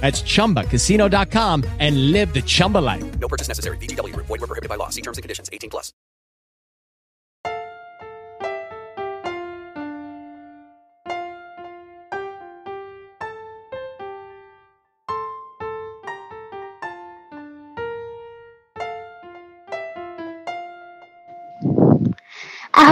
That's chumbacasino.com and live the Chumba life. No purchase necessary. VGW. Void were prohibited by law. See terms and conditions. 18 plus.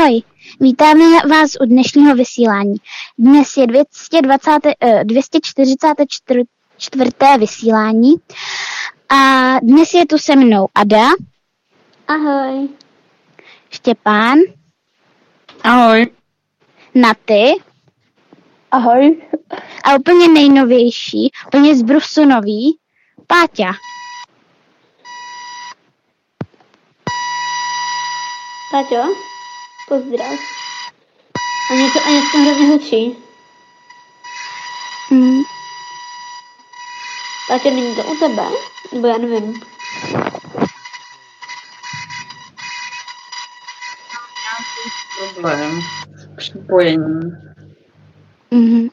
Ahoj, vítáme vás u dnešního vysílání. Dnes je 220, eh, 244. čtvrté vysílání a dnes je tu se mnou Ada. Ahoj. Štěpán. Ahoj. Naty. Ahoj. A úplně nejnovější, úplně z Brusu nový, Páťa. Táťo, pozdrav. A něco, a něco hrozně hlučí. Mm. Táťo, není to u tebe? Nebo já nevím. problém připojení. Mhm.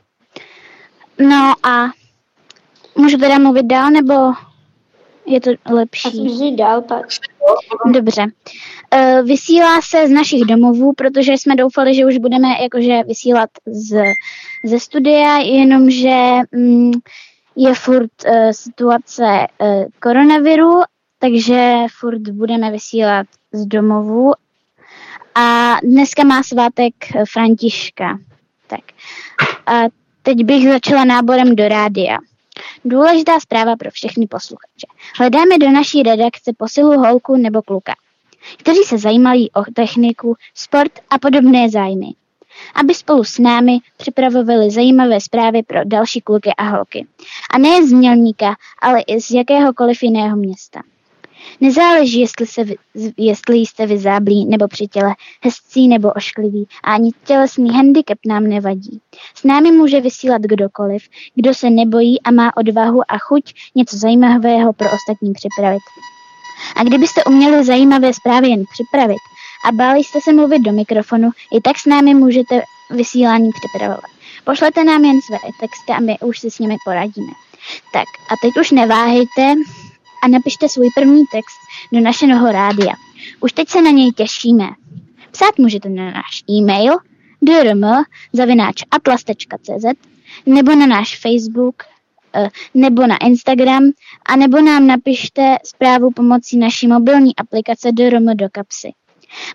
No a můžu teda mluvit dál, nebo je to lepší? vždy dál, pak. Dobře. Eh, Vysílá se z našich domovů, protože jsme doufali, že už budeme jakože vysílat z, ze studia, jenomže mm, je furt eh, situace eh, koronaviru, takže furt budeme vysílat z domovů. A dneska má svátek eh, Františka. Tak. A teď bych začala náborem do rádia. Důležitá zpráva pro všechny posluchače. Hledáme do naší redakce posilu holku nebo kluka, kteří se zajímají o techniku, sport a podobné zájmy, aby spolu s námi připravovali zajímavé zprávy pro další kluky a holky. A ne z Mělníka, ale i z jakéhokoliv jiného města. Nezáleží, jestli, se vy, jestli jste vyzáblí nebo při těle, hezcí nebo ošklivý a ani tělesný handicap nám nevadí. S námi může vysílat kdokoliv, kdo se nebojí a má odvahu a chuť něco zajímavého pro ostatní připravit. A kdybyste uměli zajímavé zprávy jen připravit a báli jste se mluvit do mikrofonu, i tak s námi můžete vysílání připravovat. Pošlete nám jen své texty a my už si s nimi poradíme. Tak a teď už neváhejte a napište svůj první text do našeho rádia. Už teď se na něj těšíme. Psát můžete na náš e-mail drm.atlas.cz nebo na náš Facebook eh, nebo na Instagram a nebo nám napište zprávu pomocí naší mobilní aplikace DRM do kapsy.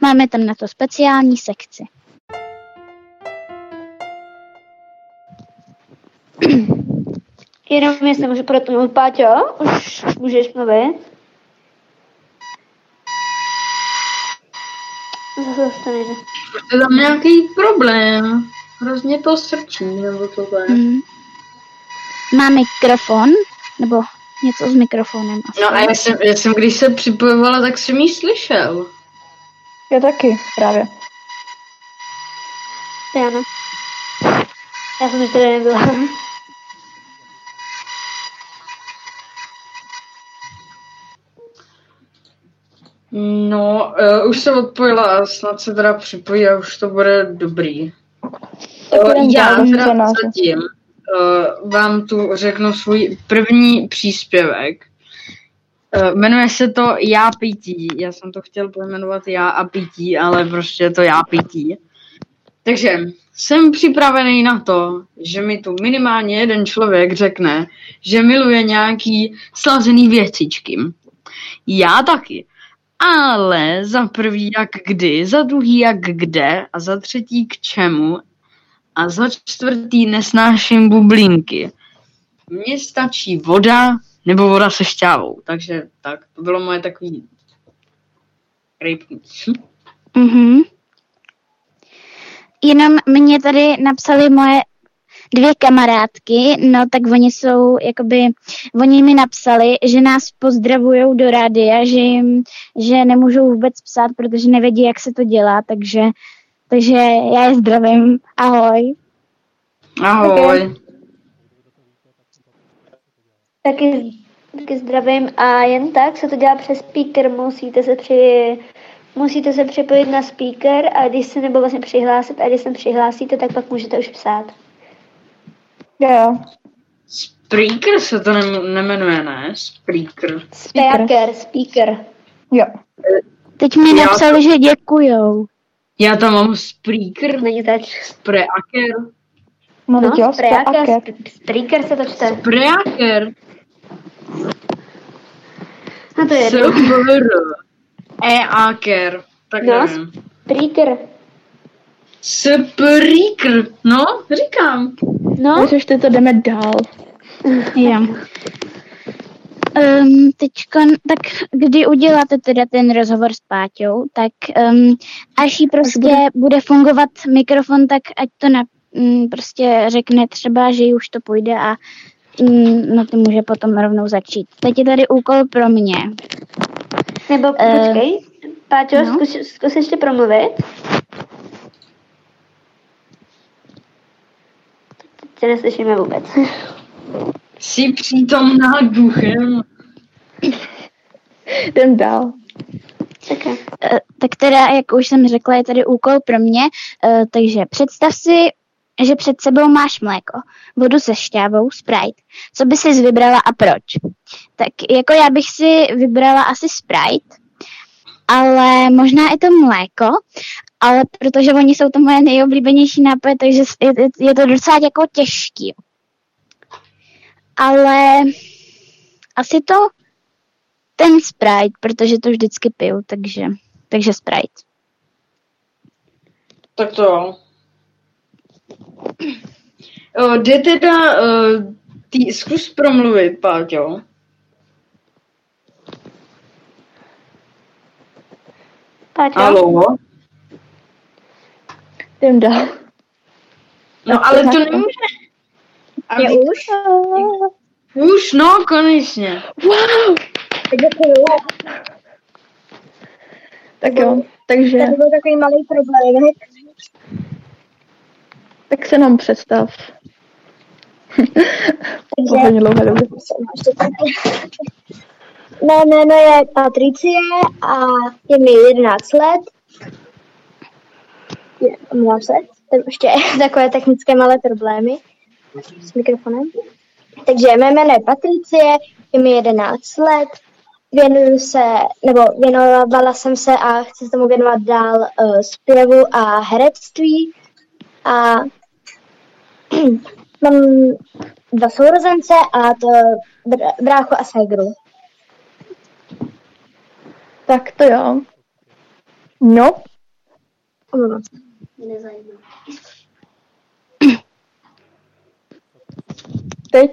Máme tam na to speciální sekci. Jenom jestli můžu protnout, Páťo, už můžeš mluvit. Zase to nejde. Je tam nějaký problém. Hrozně to srčí, nebo tohle. Mhm. Má mikrofon nebo něco s mikrofonem. Asi. No a já jsem, já jsem, když se připojovala, tak jsem jí slyšel. Já taky, právě. Já ne. Já jsem ještě tady nebyla. No, uh, už se odpojila a snad se teda připojí a už to bude dobrý. Uh, já teda nás. zatím uh, vám tu řeknu svůj první příspěvek. Uh, jmenuje se to Já pití. Já jsem to chtěl pojmenovat Já a pití, ale prostě to Já pití. Takže jsem připravený na to, že mi tu minimálně jeden člověk řekne, že miluje nějaký slazený věcičky. Já taky. Ale za prvý jak kdy, za druhý jak kde a za třetí k čemu a za čtvrtý nesnáším bublinky. Mně stačí voda nebo voda se šťávou, takže tak, to bylo moje takový rejpnutí. Mhm. Jenom mě tady napsali moje dvě kamarádky, no tak oni jsou, jakoby, oni mi napsali, že nás pozdravujou do rádia, že jim, že nemůžou vůbec psát, protože nevědí, jak se to dělá, takže, takže já je zdravím. Ahoj. Ahoj. Taky, taky zdravím a jen tak se to dělá přes speaker, musíte se při, musíte se připojit na speaker a když se nebo vlastně přihlásit a když se přihlásíte, tak pak můžete už psát. Jo, jo. Spreaker se to nem- nemenuje, ne? Spreaker. Speaker, speaker. Jo. Teď mi Já napsali, že děkujou. Já tam mám Spreaker, Není to Spreaker, No, no, no jo, speaker, speaker. sp- speaker se to čte. Spreaker, No to je jedno. Super, Eaker, tak No, nevím. Spreaker, no, říkám. No, Když to jdeme dál. Jo. Um, teďko, tak kdy uděláte teda ten rozhovor s Páťou, tak um, až jí prostě bude fungovat mikrofon, tak ať to na, um, prostě řekne třeba, že jí už to půjde a no ty může potom rovnou začít. Teď je tady úkol pro mě. nebo Eh, počkej. Páťo, no. zkus, zkus ještě promluvit. Teď se neslyšíme vůbec. Jsi přítomná duchem. Jdem dál. Tak. Eh, tak teda, jak už jsem řekla, je tady úkol pro mě, eh, takže představ si, že před sebou máš mléko, vodu se šťávou, Sprite. Co by si vybrala a proč? Tak jako já bych si vybrala asi Sprite, ale možná i to mléko, ale protože oni jsou to moje nejoblíbenější nápoje, takže je, je, to docela jako těžký. Ale asi to ten Sprite, protože to vždycky piju, takže, takže Sprite. Tak to. O, Jde teda, uh, ty, zkus promluvit, Páťo. Páťo? Halo? Jdem dál. No ale to nemůže. Aby... už? Už, no, konečně. Wow! Tak jo, takže, byl takový malý problém. Tak se nám představ. Dlouhé době. Mé jméno je Patricie a je mi 11 let. Je, omlouvám se, tam ještě takové technické malé problémy s mikrofonem. Takže mé jméno je Patricie, je mi 11 let, věnuju se, nebo věnovala jsem se a chci se tomu věnovat dál uh, zpěvu a herectví. A mám dva sourozence a to br- bráchu a ségru. Tak to jo. No, Omlouvám se. Nezajímá. teď.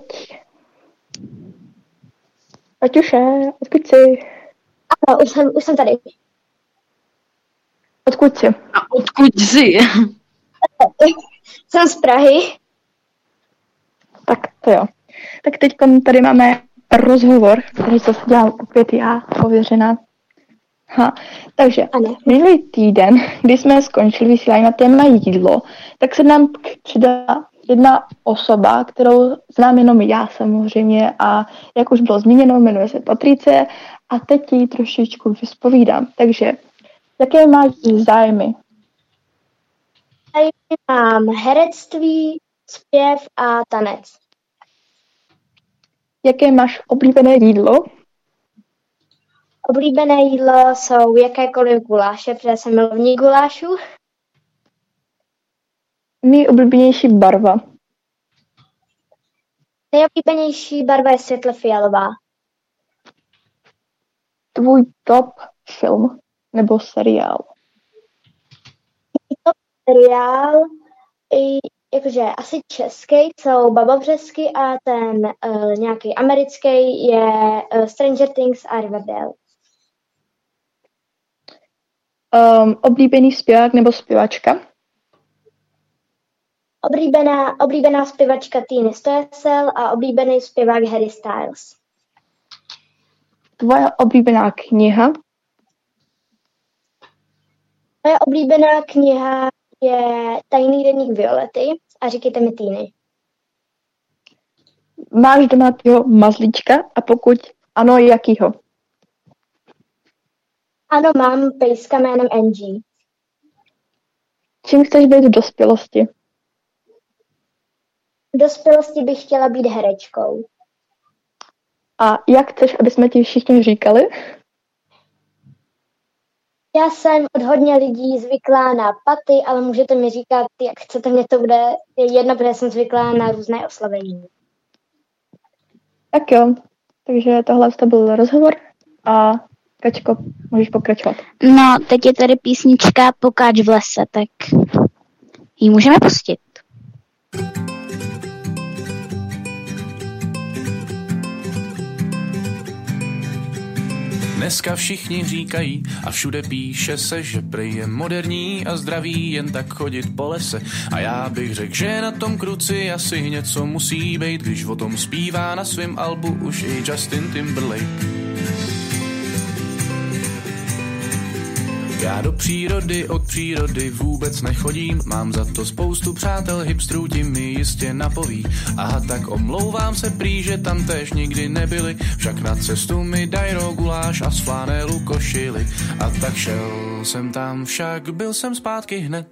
Atuše, odkud jsi? Ano, už jsem, už jsem tady. Odkud jsi? A odkud jsi? Jsem z Prahy. Tak to jo. Tak teď tady máme rozhovor, který se dělám opět já, pověřená. Ha. Takže Ano. minulý týden, kdy jsme skončili vysílání na téma jídlo, tak se nám přidala jedna osoba, kterou znám jenom já samozřejmě a jak už bylo zmíněno, jmenuje se Patrice a teď ji trošičku vyspovídám. Takže jaké máš zájmy? Tady mám herectví, zpěv a tanec. Jaké máš oblíbené jídlo? Oblíbené jídlo jsou jakékoliv guláše, protože jsem milovník gulášů. Nejoblíbenější barva. Nejoblíbenější barva je světle fialová. Tvůj top film nebo seriál? Seriál, i, jakože asi český, jsou Babovřesky a ten uh, nějaký americký je uh, Stranger Things a Riverdale. Um, oblíbený zpěvák nebo zpěvačka? Oblíbená, oblíbená zpěvačka Tina Stoessel a oblíbený zpěvák Harry Styles. Tvoje oblíbená kniha? Moje oblíbená kniha je Tajný deník Violety a říkejte mi Týny. Máš doma tvého mazlíčka a pokud ano, jakýho? Ano, mám pejska jménem Angie. Čím chceš být v dospělosti? V dospělosti bych chtěla být herečkou. A jak chceš, aby jsme ti všichni říkali? Já jsem od hodně lidí zvyklá na paty, ale můžete mi říkat, jak chcete, mě to bude jedno, protože jsem zvyklá na různé oslavení. Tak jo, takže tohle to byl rozhovor a Kačko, můžeš pokračovat. No, teď je tady písnička Pokáč v lese, tak ji můžeme pustit. Dneska všichni říkají a všude píše se, že prej je moderní a zdravý jen tak chodit po lese. A já bych řekl, že na tom kruci asi něco musí být, když o tom zpívá na svém albu už i Justin Timberlake. Já do přírody od přírody vůbec nechodím, mám za to spoustu přátel hipstrů, ti mi jistě napoví. Aha, tak omlouvám se prý, že tam tež nikdy nebyli, však na cestu mi daj guláš a z flanélu košily. A tak šel jsem tam, však byl jsem zpátky hned.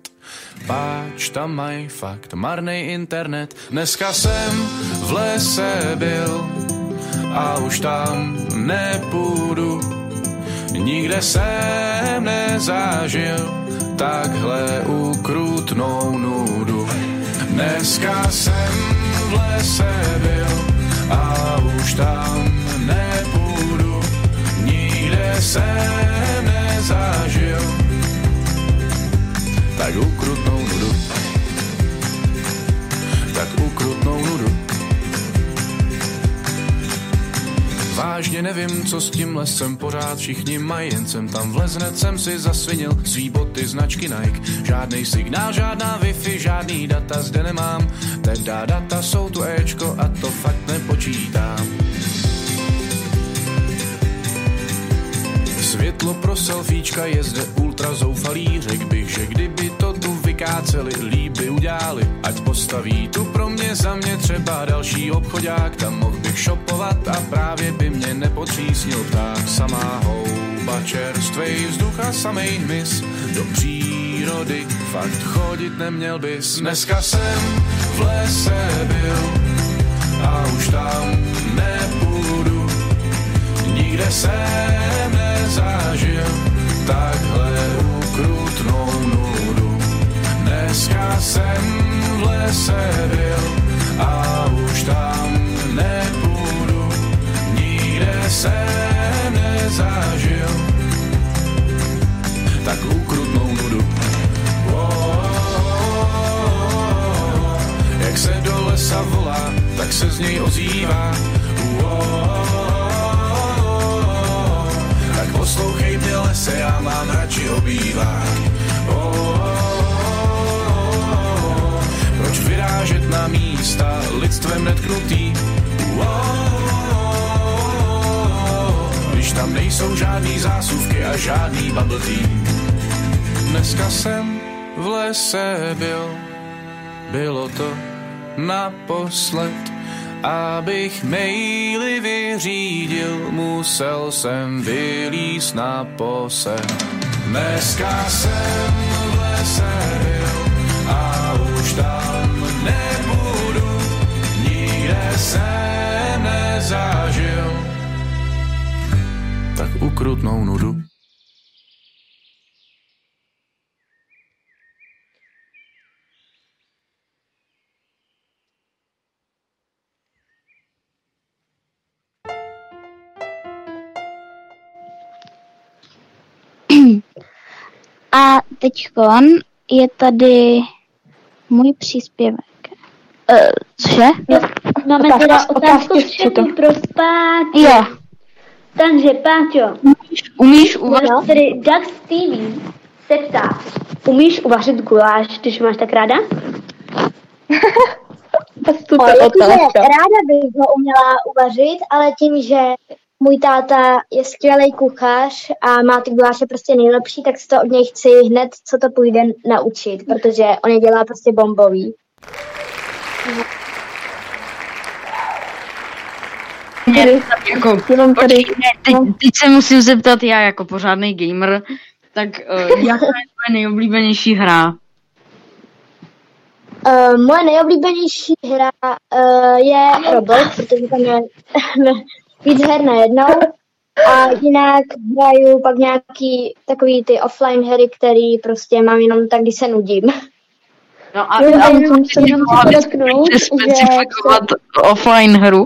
Páč, tam mají fakt marný internet. Dneska jsem v lese byl a už tam nepůjdu Nikde jsem nezažil takhle ukrutnou nudu. Dneska jsem v lese byl a už tam nepůjdu. Nikde jsem nezažil tak ukrutnou nudu. Tak ukrutnou nudu. Vážně nevím, co s tím lesem pořád všichni mají, jen jsem tam vleznec jsem si zasvinil svý boty značky Nike. Žádný signál, žádná Wi-Fi, žádný data zde nemám, teda data jsou tu Ečko a to fakt nepočítám. Světlo pro selfiečka je zde ultra zoufalý, kdyby vykáceli, líby udělali, ať postaví tu pro mě za mě třeba další obchodák, tam mohl bych šopovat a právě by mě nepotřísnil pták. Samá houba, čerstvej vzduch a samej hmyz, do přírody fakt chodit neměl bys. Dneska jsem v lese byl a už tam nepůjdu, nikde jsem nezažil takhle ukrutnou nudu. Dneska jsem v lese byl a už tam nepůjdu, nikde jsem nezažil tak ukrutnou nudu. Jak se do lesa volá, tak se z něj ozývá. Žádný zásuvky a žádný bubble. Dneska jsem v lese byl, bylo to naposled, abych maily vyřídil, musel jsem vylíst na posed. Dneska jsem v lese byl a už tam nebudu, nikde jsem nezažil ukrutnou nudu. A teďkon je tady můj příspěvek. Uh, cože? Máme Otázka- teda otázku všechny pro Páťo. Jo. Takže Páťo, Umíš uvařit? tedy Dax TV se ptá, umíš uvařit guláš, když máš tak ráda? Super jakože otázka. ráda bych ho uměla uvařit, ale tím, že můj táta je skvělý kuchař a má ty guláše prostě nejlepší, tak se to od něj chci hned, co to půjde naučit, protože on je dělá prostě bombový. Jako, jenom tady, počkej, teď, teď se musím zeptat já jako pořádný gamer, tak uh, jaká je tvoje nejoblíbenější hra? Uh, moje nejoblíbenější hra uh, je Roblox, protože tam je víc her najednou. A jinak hraju pak nějaký takový ty offline hry, který prostě mám jenom tak, když se nudím. No a, Jo, a jsem jenom bys podotknout, klidně že- specifikovat offline hru?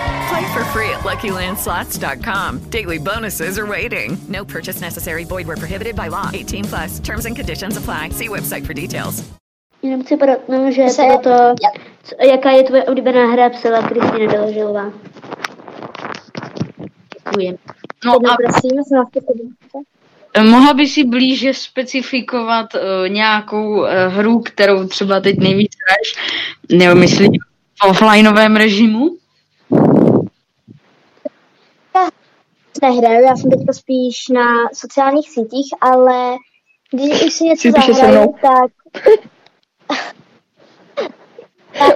Play for free at LuckyLandSlots.com. Daily bonuses are waiting. No purchase necessary. Void were prohibited by law. 18 plus. Terms and conditions apply. See website for details. Jenom chci podotknout, že Se- to, co, jaká je tvoje oblíbená hra, psala Kristýna Doloželová. Děkuji. No a prosím, mohla by si blíže specifikovat uh, nějakou uh, hru, kterou třeba teď nejvíc hraješ, nebo myslím v offlineovém režimu? Nehraju, já jsem teďka spíš na sociálních sítích, ale když už si něco Jsi zahraju, mnou. tak tak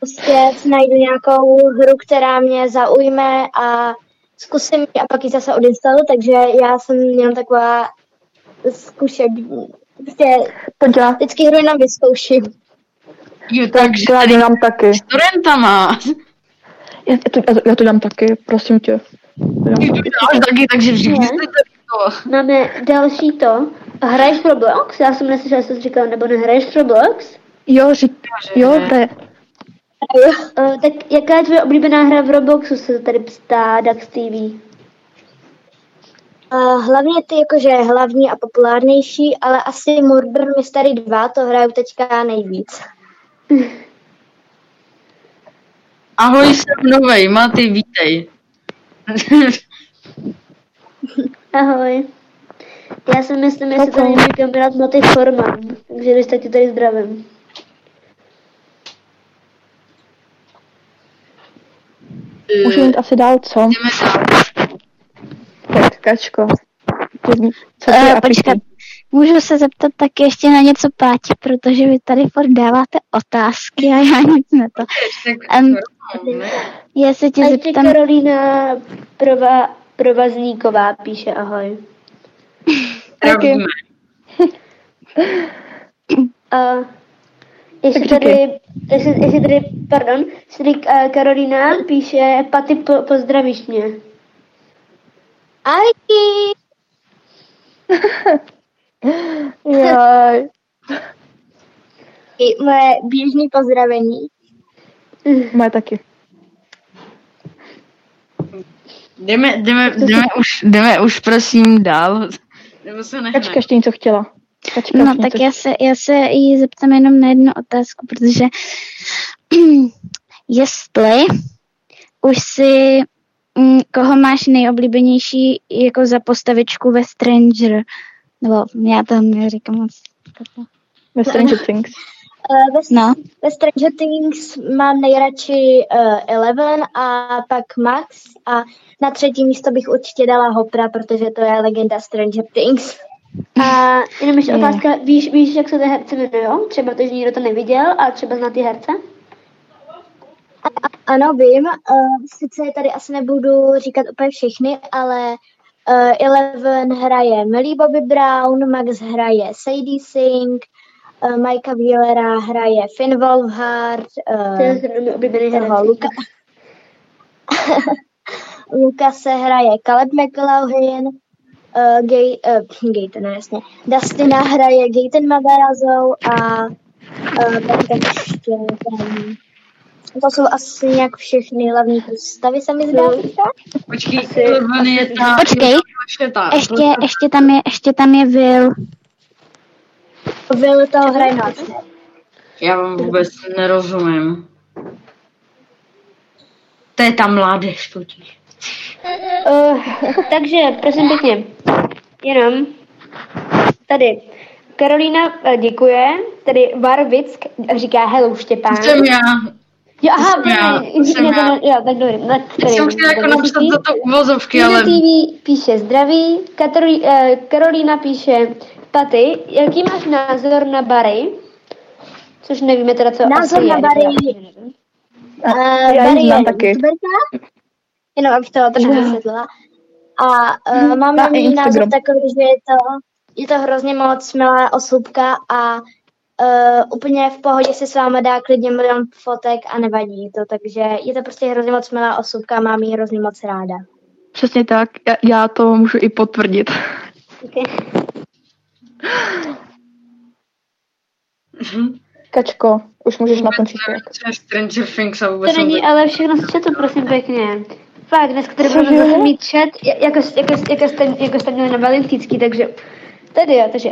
prostě najdu nějakou hru, která mě zaujme a zkusím ji a pak ji zase odinstaluju, takže já jsem jenom taková zkušek, prostě Podělá. vždycky hru jenom vyzkouším. Jo, Tak takže já to dám taky. s torrentama. Já to, já, to, já to dám taky, prosím tě. Dám taky. Takže všichni Ne. jste tady to. Máme další to. Hraješ Roblox? Já jsem neslyšela, jestli jsi říkala, nebo nehraješ Roblox? Jo, řík, jo, hraje. Uh, tak jaká je tvoje oblíbená hra v Robloxu, se tady ptá Dax TV? Uh, hlavně ty jakože hlavní a populárnější, ale asi Murder Mystery 2 to hraju teďka nejvíc. Ahoj, jsem novej, Maty, vítej. Ahoj. Já si myslím, jestli to není kamarád Maty Forman, takže když tak ti tady zdravím. Můžu jít asi dál, co? Tak, Kačko. Ty- Co ty Uh, a počkat, můžu se zeptat taky ještě na něco Páti, protože vy tady furt dáváte otázky a já nic na to. Um, já se tě A ještě zeptám, Karolína Prova, Provazníková píše ahoj. Zdravíme. A ještě Tak tady, jestli, jestli tady, pardon, jestli tady uh, Karolína píše, Paty, po, pozdravíš mě. Ahojky! Jaj. I moje běžné pozdravení. Moje taky. Jdeme, jdeme, jdeme, už, jdeme už prosím dál. Nebo se nehne. Kačka ještě něco chtěla. Kačka no tak já se, já se jí zeptám jenom na jednu otázku, protože jestli už si, mm, koho máš nejoblíbenější jako za postavičku ve Stranger, nebo já to neříkám moc. Ve Stranger Things. Uh, ve, No. ve Stranger Things mám nejradši uh, Eleven a pak Max a na třetí místo bych určitě dala Hopra, protože to je legenda Stranger Things. A jenom ještě Je. otázka, víš, víš, jak se ty herce jmenují? Třeba to, že nikdo to neviděl, a třeba zná ty herce? Ano, vím. Uh, sice tady asi nebudu říkat úplně všechny, ale uh, Eleven hraje Millie Bobby Brown, Max hraje Sadie Sink Uh, Majka Wheelera hraje Finn Wolfhard, uh, To je toho Luka. Luka se hraje Caleb McLaughlin, uh, Gay, uh, Gaten, no jasně. Dustina hraje Gaten Magarazou a uh, tak ještě. To jsou asi nějak všechny hlavní postavy, se mi zdá. Počkej, Eleven je ta... Počkej, ta- ještě, ještě, tam je, ještě tam je Will. Toho hraje nás. Já vám vůbec nerozumím. To je ta mládež totiž. Uh, takže, prosím pěkně, jenom tady Karolína eh, děkuje, tady Varvick říká hello Štěpán. Jsem já. Jo, aha, jsem já, jsem ne, já. jo, tak dobrý. Tak, Já jsem chtěla jako napsat toto uvozovky, ale... TV píše zdraví, Katarí, eh, Karolína píše Paty, jaký máš názor na Barry? Což nevíme teda, co Názor asi na je. Barry. Uh, Já Barry znám je taky. youtuberka, jenom abych to trošku vysvětlila. A uh, máme Na její názor takový, že je to, je to hrozně moc milá osobka a uh, úplně v pohodě si s váma dá klidně milion fotek a nevadí jí to, takže je to prostě hrozně moc milá osobka a mám ji hrozně moc ráda. Přesně tak, já, já to můžu i potvrdit. Okay. Kačko, už můžeš na ten příspěvek. Stranger Things a vůbec To není ale všechno z chatu, prosím pěkně. Fakt, dneska tady budeme zase mít chat, jako, jako, jako, jste, jako jste měli na Valentýnský, takže tady jo, takže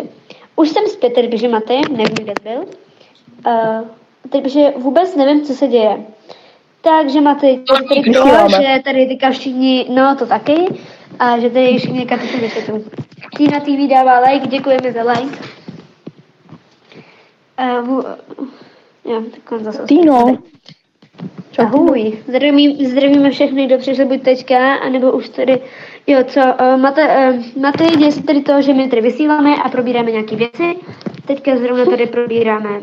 už jsem zpět, tady píše Maty, nevím, kde byl. Uh, tady píše, vůbec nevím, co se děje. Takže Maty, to tady bylo, Vysíláme. že tady teďka všichni, no to taky, a že tady všichni karty se vysvětlují. Tina TV dává like, děkujeme za like. Uh, vu, jo, tak on zase Tino. Ahoj, zdravím, zdravíme všechny, kdo přišli buď teďka, anebo už tady, jo co, uh, máte, uh, máte děje se tady to, že my tady vysíláme a probíráme nějaké věci. Teďka zrovna tady probíráme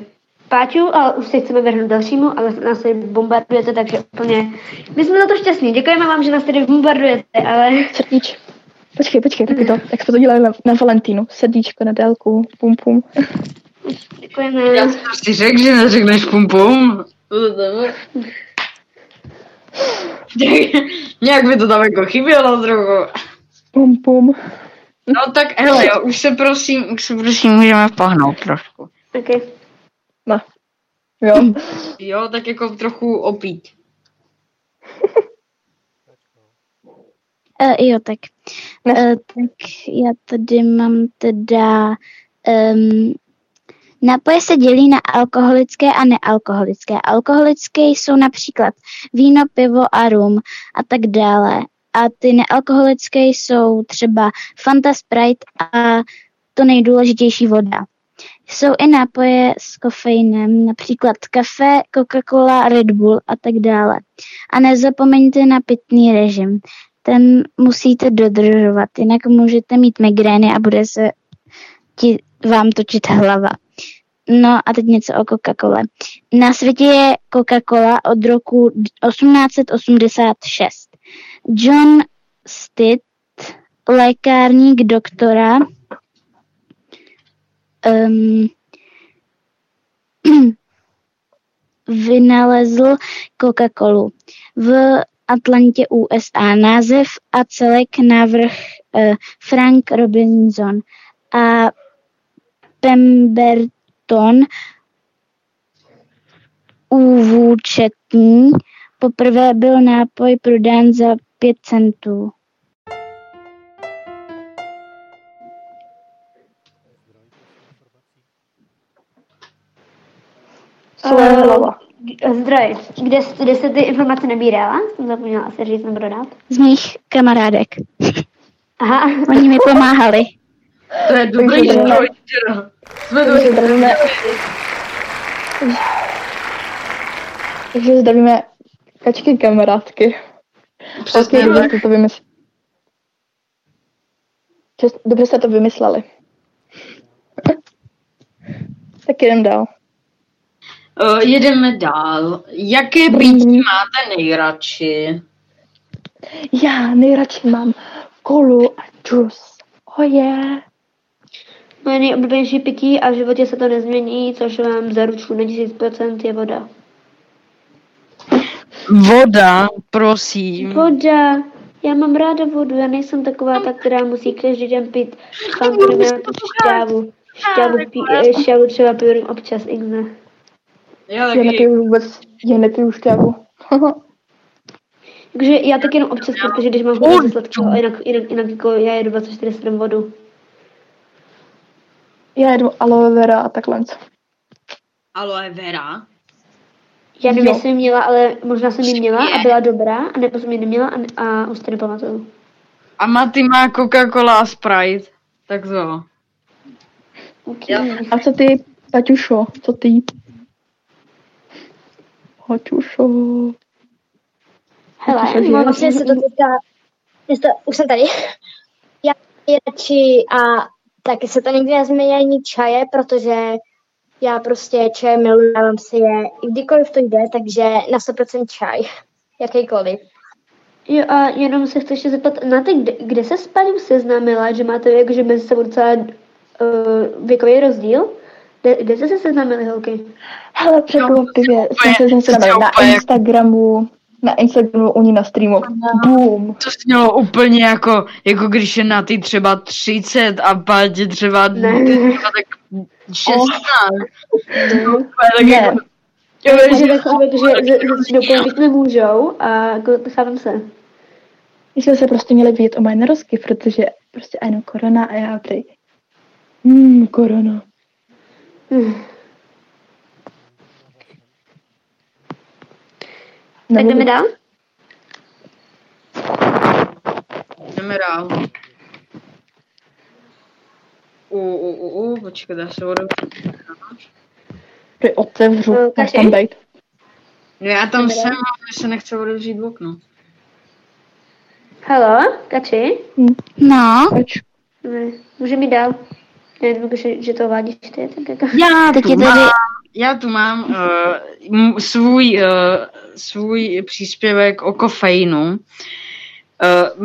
Páču, ale už se chceme vrhnout dalšímu, ale nás tady bombardujete, takže úplně, my jsme za to šťastní, děkujeme vám, že nás tady bombardujete, ale... Srdíč. Počkej, počkej, taky to, jak jsme to dělali na, na Valentínu. Srdíčko na délku, pum pum. Děkujeme. Já jsem si řekl, že neřekneš pum pum. Nějak by to tam jako chybělo trochu. Pum pum. No tak hele jo, už se prosím, už se prosím můžeme pohnout trošku. Okay. Jo. Jo, tak jako trochu opít. Uh, jo, tak. Uh, tak já tady mám teda um, Nápoje se dělí na alkoholické a nealkoholické. Alkoholické jsou například víno, pivo a rum a tak dále. A ty nealkoholické jsou třeba Fanta, Sprite a to nejdůležitější voda. Jsou i nápoje s kofeinem, například kafe, Coca-Cola, Red Bull a tak dále. A nezapomeňte na pitný režim. Ten musíte dodržovat, jinak můžete mít migrény a bude se ti, vám točit hlava. No a teď něco o Coca-Cole. Na světě je Coca-Cola od roku 1886. John Stitt, lékárník doktora, um, vynalezl Coca-Colu. V Atlantě USA. Název a celek návrh uh, Frank Robinson a Pemberton úvůčetní. Poprvé byl nápoj prodán za 5 centů. Svoje hlava. Zdroj. Kde, kde jste ty informace nabírala? Jsem zapomněla asi říct nebo dodat. Z mých kamarádek. Aha. Oni mi pomáhali. To je dobrý zdroj. Jsme to Takže zdravíme, takže zdravíme kačky kamarádky. Přesně dobře jste to vymysleli. Dobře jste to vymysleli. tak jdem dál. Uh, jedeme dál. Jaké pití máte nejradši? Já nejradši mám kolu a džus. Oh yeah. Moje nejoblíbenější pití a v životě se to nezmění, což vám zaručuju na 1000% je voda. Voda, prosím. Voda. Já mám ráda vodu, já nejsem taková ta, která musí každý den pít tu šťávu. Šťávu, pí, šťávu třeba piju občas, i ne. Já Já nepiju vůbec, já nepiju šťávu. Takže já taky jenom občas, protože když mám vodu ze sladkého, a jinak, jinak, jinak jako já jedu 24 vodu. Já jedu aloe vera a takhle. Aloe vera? Já nevím, jestli jsem měla, ale možná jsem ji měla a byla dobrá, a nebo jsem ji neměla a, a už to nepamatuju. A Maty má Coca-Cola a Sprite. Tak to. Okay. A co ty, Paťušo, co ty? Paťušo. Hele, mám? Vlastně se to týká, to, už jsem tady. Já radši a taky se to nikdy nezmění ani čaje, protože já prostě čaje miluji, dávám si je i kdykoliv to jde, takže na 100% čaj, jakýkoliv. Jo, a jenom se chci ještě zeptat, na ty, kde, kde se s paní seznámila, že máte jakože mezi sebou docela uh, věkový rozdíl? Kde, kde jste se seznámili, holky? Hele, překvapivě jsme se zaznamenali na úplně- Instagramu, na Instagramu u ní na streamu. Boom. To snělo úplně jako, jako když je na ty třeba 30 a Pátě třeba Ne. třeba tak 16. No, úplně tak Ne. jako, Jo, že že ze třídou být nemůžou a jako chápem se. My jsme se prostě měli vidět o moje narozky, protože prostě ano, korona a já prej. Hmm, korona. Tak jdeme dál? jdeme dál. U, u, u, u, počkej, já se budu... Že otevřu, máš Kaši? tam být. No já tam Jdeme jsem, ale se nechce otevřít okno. Halo, Kači? No, Pač. Ne, může mi dál. Já nevím, že, že to vádíš ty, tak jako... Já Teď tu je tady- mám, já tu mám uh, svůj, uh, svůj příspěvek o kofeinu. Uh,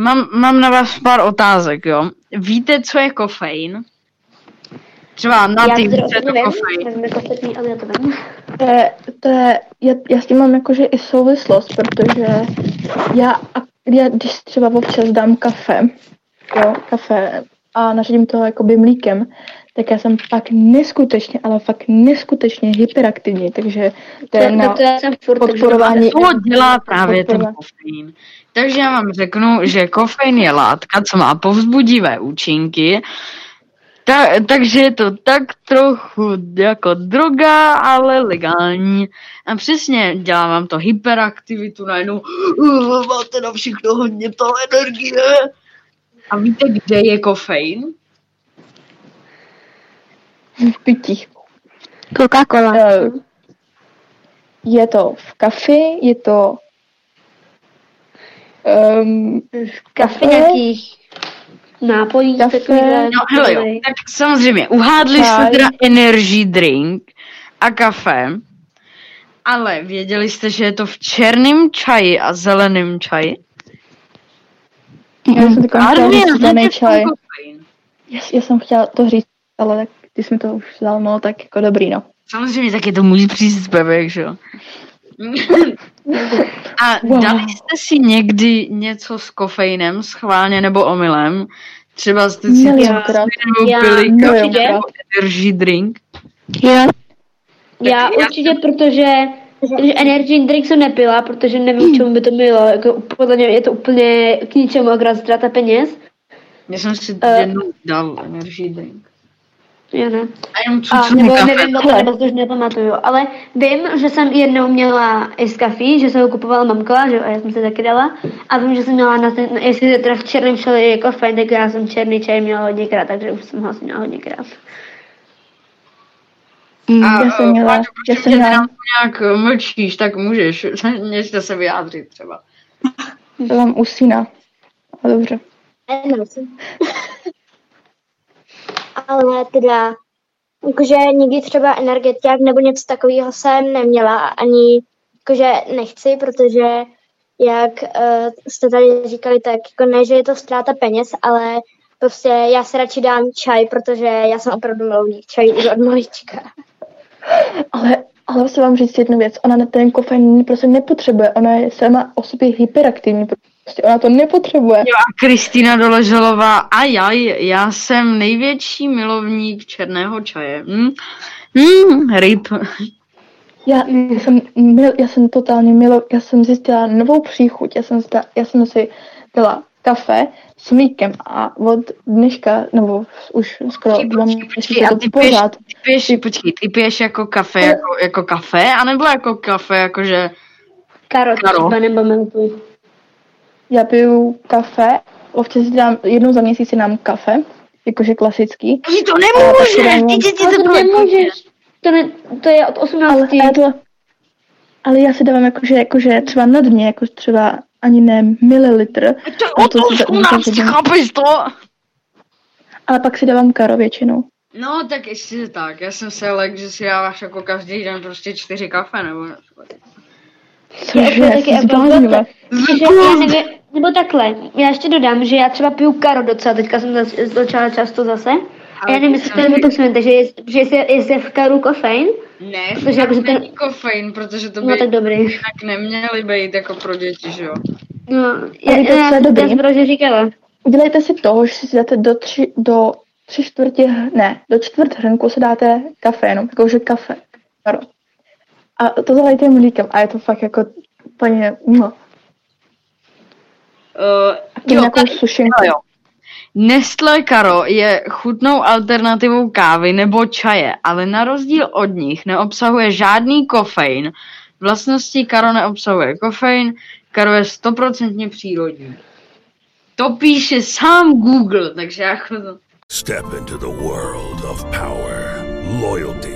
mám, mám na vás pár otázek, jo. Víte, co je kofein? Třeba na já ty to víte to nevím, kofein. nevím ale já to vím. To je, to je, já, já s tím mám jakože i souvislost, protože já, a- já když třeba občas dám kafe, jo, kafe a naředím to jakoby mlíkem, tak já jsem pak neskutečně, ale fakt neskutečně hyperaktivní, takže to je To, na to, to já jsem furt, podporování. To dělá právě ten kofein. Takže já vám řeknu, že kofein je látka, co má povzbudivé účinky, ta, takže je to tak trochu jako droga, ale legální. A přesně dělá vám to hyperaktivitu, najednou uh, máte na všechno hodně toho energie. A víte, kde je kofein? v pitích. Coca-Cola. Eh, Je to v kafi, je to um, kafe nějakých nápojí, Kafe. takovýhle. No hele jo, tak samozřejmě, uhádli jste teda energy drink a kafe, ale věděli jste, že je to v černém čaji a zeleném čaji? Já jsem taková chtěla říct zelený čaj. Já, já jsem chtěla to říct, ale tak ty jsi mi to už vzal, no tak jako dobrý, no. Samozřejmě, tak je to můj příspěvek, že jo? A Wow. dali jste si někdy něco s kofeinem, schválně nebo omylem? Třeba jste si Milionkrát. nebo Já- pili kafe nebo energy drink? Jo. Já určitě, protože že energy drink jsem nepila, protože nevím, k čemu by to bylo. Jako, podle mě je to úplně k ničemu, akorát ztráta peněz. Já jsem si Eh. jednou dal energy drink. Já ne. A jenom A nebo kafe. nevím, to, nebo to už nepamatuju, ale vím, že jsem jednou měla kafí, že jsem ho kupovala mamka, že, a já jsem se taky dala. A vím, že jsem měla na ten, jestli je teda v černém čele jako fajn, tak já jsem černý čaj měla hodněkrát, takže už jsem ho asi měla hodněkrát. A, Já jsem eh, měla, Páťo, já jsem mě měla, nějak eh, mlčíš, tak můžeš, nechte se vyjádřit třeba. to mám usína. Ale dobře. Ale teda, jakože nikdy třeba energetiák nebo něco takového jsem neměla, ani jakože nechci, protože jak uh, jste tady říkali, tak jako ne, že je to ztráta peněz, ale Prostě já se radši dám čaj, protože já jsem opravdu milovník čají už od malička. Ale, ale musím vám říct jednu věc. Ona na ten kofein prostě nepotřebuje. Ona je sama o sobě hyperaktivní. Prostě ona to nepotřebuje. Jo a Kristýna Doleželová, ajaj, já jsem největší milovník černého čaje. Hm? Hm, ryb. Já, já, jsem, mil, já jsem totálně milo, já jsem zjistila novou příchuť. Já jsem, zjistila, já jsem si dala kafe s a od dneška, nebo už skoro dva měsíce a to ty piješ, pořád. ty piješ, počkej, ty piješ jako kafe, jako, jako kafe, anebo jako kafe, jakože... Karot, Karo. třeba nebo. Já piju kafe, občas si dám, jednou za měsíc si dám kafe, jakože klasický. Ty to nemůžeš, dám- ty ti Ale to to nemůžeš. To, ne, to je od 18. ale, ale, ale já si dávám jakože, jakože třeba na dně, jako třeba ani ne mililitr. To je A od to 18, to chápeš to? Ale pak si dávám karo většinou. No, tak ještě tak, já jsem se lek, že si dáváš jako každý den prostě čtyři kafe, nebo. Cože, Já taky nebo takhle, já ještě dodám, že já třeba piju karo docela, teďka jsem zač- začala často zase. A já nevím, jestli to je nebo takže je, že je, je v karu kofein, Ne, Protože jako, že to ten- není kofein, protože to by No, tak dobrý. jinak neměly být jako pro děti, že jo? no, já, Ale já, já, dobrý. já jsem říkala. Udělejte si to, že si dáte do tři, do tři čtvrtě, ne, do čtvrt hrnku si dáte kafénu, jakože kafe. A to zalejte mlíkem a je to fakt jako úplně, no. Uh, Tím nějakou sušenku. jo. Nestlé Karo je chutnou alternativou kávy nebo čaje, ale na rozdíl od nich neobsahuje žádný kofein. Vlastnosti Karo neobsahuje kofein, Karo je stoprocentně přírodní. To píše sám Google, takže to... Step into the world of power, loyalty,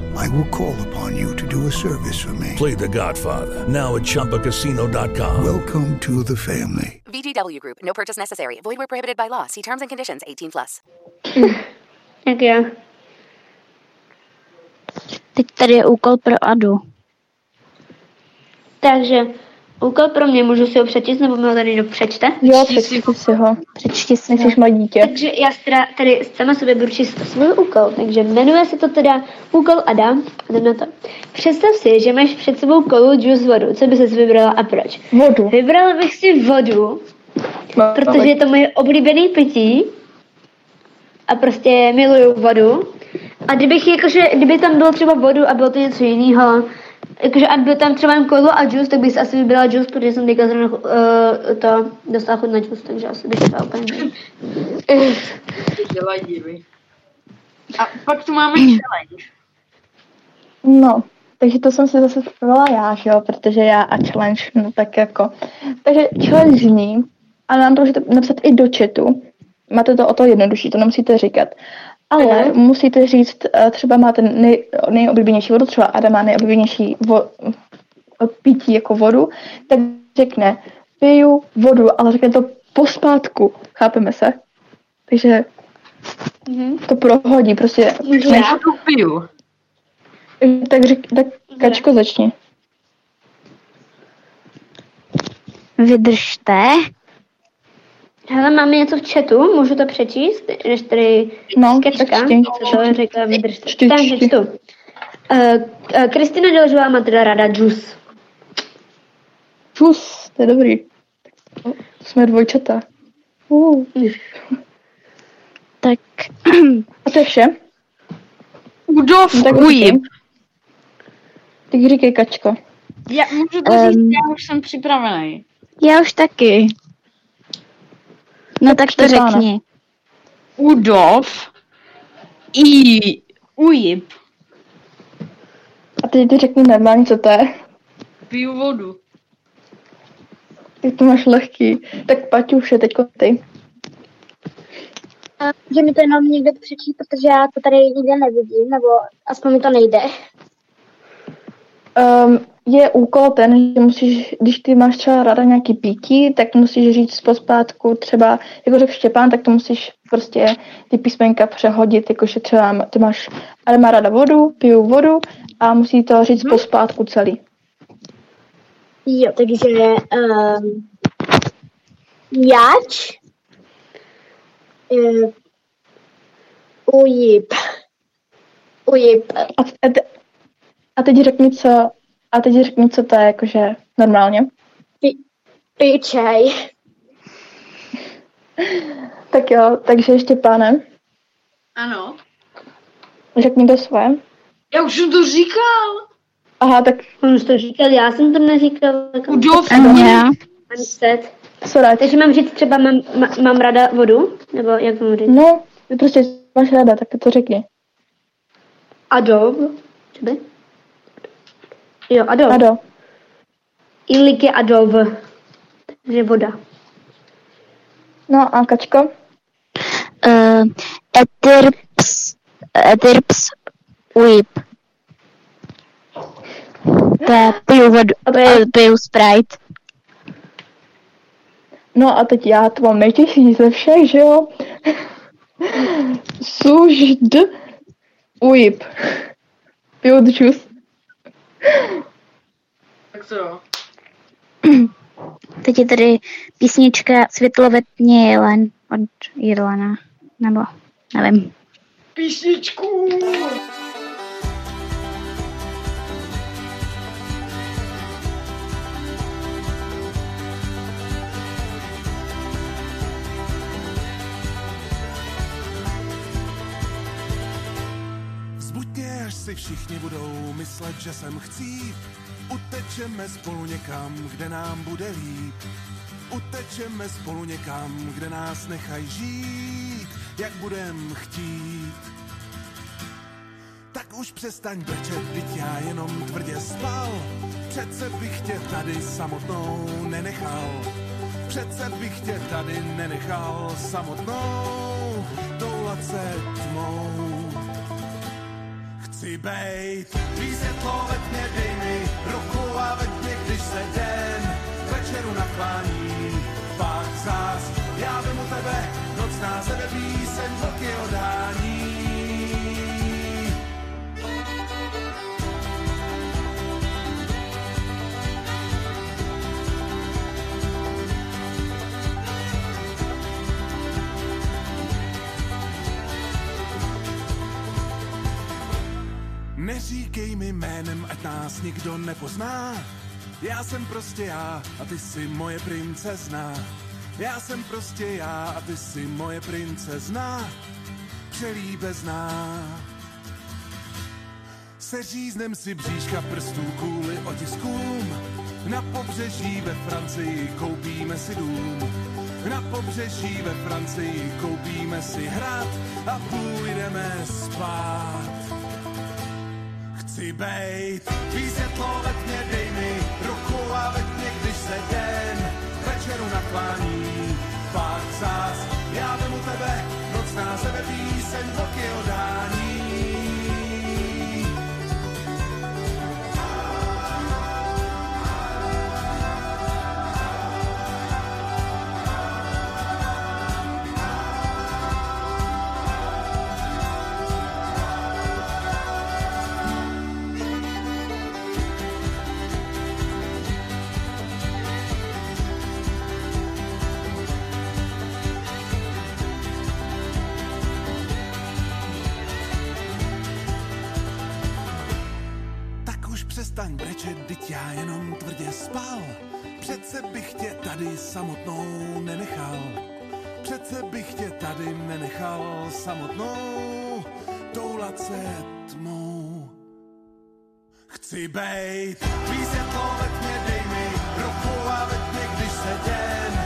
I will call upon you to do a service for me. Play The Godfather now at ChumbaCasino.com. Welcome to the family. VGW Group. No purchase necessary. Void where prohibited by law. See terms and conditions. 18 plus. Jak já. Teď tady je úkol pro Adu. Takže úkol pro mě, můžu si ho přečíst, nebo mi ho tady někdo přečte? Jo, přečti si ho. Přečti si Nejsi malé dítě. Takže já teda tady sama sobě budu číst svůj úkol, takže jmenuje se to teda úkol Adam. Jdem na to. Představ si, že máš před sebou kolu juice vodu. Co by ses vybrala a proč? Vodu. Vybrala bych si vodu, protože je to moje oblíbené pití a prostě miluju vodu. A kdybych jakože, kdyby tam bylo třeba vodu a bylo to něco jiného, jakože a byl tam třeba jen kolo a juice, tak bych si asi vybrala juice, protože jsem teďka zrovna uh, to dostala chuť na juice, takže asi bych to úplně Dělají divy. A pak tu máme challenge. No, takže to jsem si zase připravila já, že jo, protože já a challenge, no tak jako. Takže challenge zní, a nám to můžete napsat i do chatu, máte to o to jednodušší, to nemusíte říkat. Ale Mhm. musíte říct, eh, třeba máte nej, nejoblíbenější vodu, třeba Adam má nejoblíbenější vo, pití jako vodu, tak řekne, piju vodu, ale řekne to pospátku, chápeme se? Takže to prohodí, prostě. Než- já? Tu piju. tak, řek, tak Kačko začni. Vydržte. Hele, máme něco v chatu, můžu to přečíst, než tady no, čti. co to řekla, vydržte. Čti, Takže čtu. Uh, uh, Kristina Delžová má teda ráda juice. Plus, to je dobrý. To jsme dvojčata. Uh. Tak. A to je vše? Udov, No tak říkej. Tak říkej, Kačko. Já můžu to říct, Ehm. já už jsem připravený. Já už taky. No tak to řekni. Udov, i ujib. A teď ty řekni normálně, co to je. Piju vodu. Jak to máš lehký. Tak Paťuše, teďko ty. A Že mi to jenom někdo přečí, protože já to tady nikde nevidím, nebo aspoň mi to nejde. Um, je úkol ten, že musíš, když ty máš třeba rada nějaký pití, tak musíš říct pospátku třeba, jako řekl Štěpán, tak to musíš prostě ty písmenka přehodit, jakože třeba ty máš, ale má rada vodu, piju vodu a musí to říct pospátku celý. Jo, takže um, jáč, uh, ujib, ujib. A, a, te- a teď řekni, co, a teď řekni, co to je, jakože normálně. Piju čaj. Tak jo, takže ještě pánem. Ano. Řekni to svoje. Já už jsem to říkal. Aha, tak... On už to říkal, já jsem to neříkal. Já. Unset. Sorry. Takže mám říct třeba mám, mám ráda vodu? Nebo jak to mám říct? No, ty prostě máš ráda, tak to řekni. Adob. Třeba? Jo, adob. Ado. Ilik je adob. Takže voda. No a Kačko? Uh, etirps, etirps whip. To je piju vodu, piju, piju Sprite. No a teď já to mám nejtěžší ze všech, že jo? Sužd ujip. Piju džus. Tak jo. Teď je tady písnička Světlovetně jelen od Jirlana. Nebo nevím. Písničku. Si všichni budou myslet, že jsem chcít. Utečeme spolu někam, kde nám bude líp. Utečeme spolu někam, kde nás nechaj žít, jak budem chtít. Tak už přestaň brčet, byť já jenom tvrdě spal. Přece bych tě tady samotnou nenechal. Přece bych tě tady nenechal samotnou, toulat se tmou. Chci bejt, tvý světlo ve tmě Neříkej mi jménem, ať nás nikdo nepozná. Já jsem prostě já a ty jsi moje princezna. Já jsem prostě já a ty jsi moje princezna. Přelíbezná. Seříznem si bříška prstů kvůli otiskům. Na pobřeží ve Francii koupíme si dům. Na pobřeží ve Francii koupíme si hrad a půjdeme spát. Chci bejt, tvý světlo ve tmě dej mi ruku a ve tmě, když se den večeru naklání. Pak zás, já vemu tebe, noc na sebe píseň, vlky odání. Jenom tvrdě spal. Přece bych tě tady samotnou nenechal. Přece bych tě tady nenechal samotnou, toulat se tmou. Chci bejt, tvý světlo ve tmě dej mi ruku a ve tmě, když se den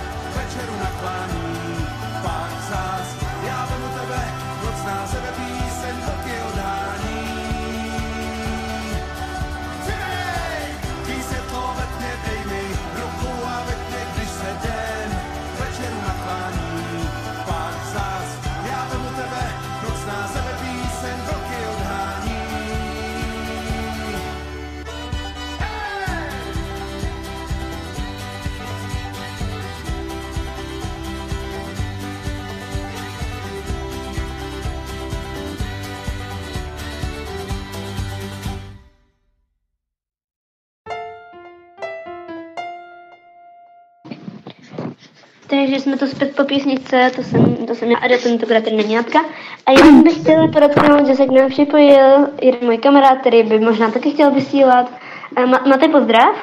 Takže jsme to zpět po písničce, to jsem, to jsem já a tentokrát tady není Jatka. A já bych chtěla podotknout, že se k nám připojil jeden můj kamarád, který by možná taky chtěl vysílat. A Ma- máte pozdrav?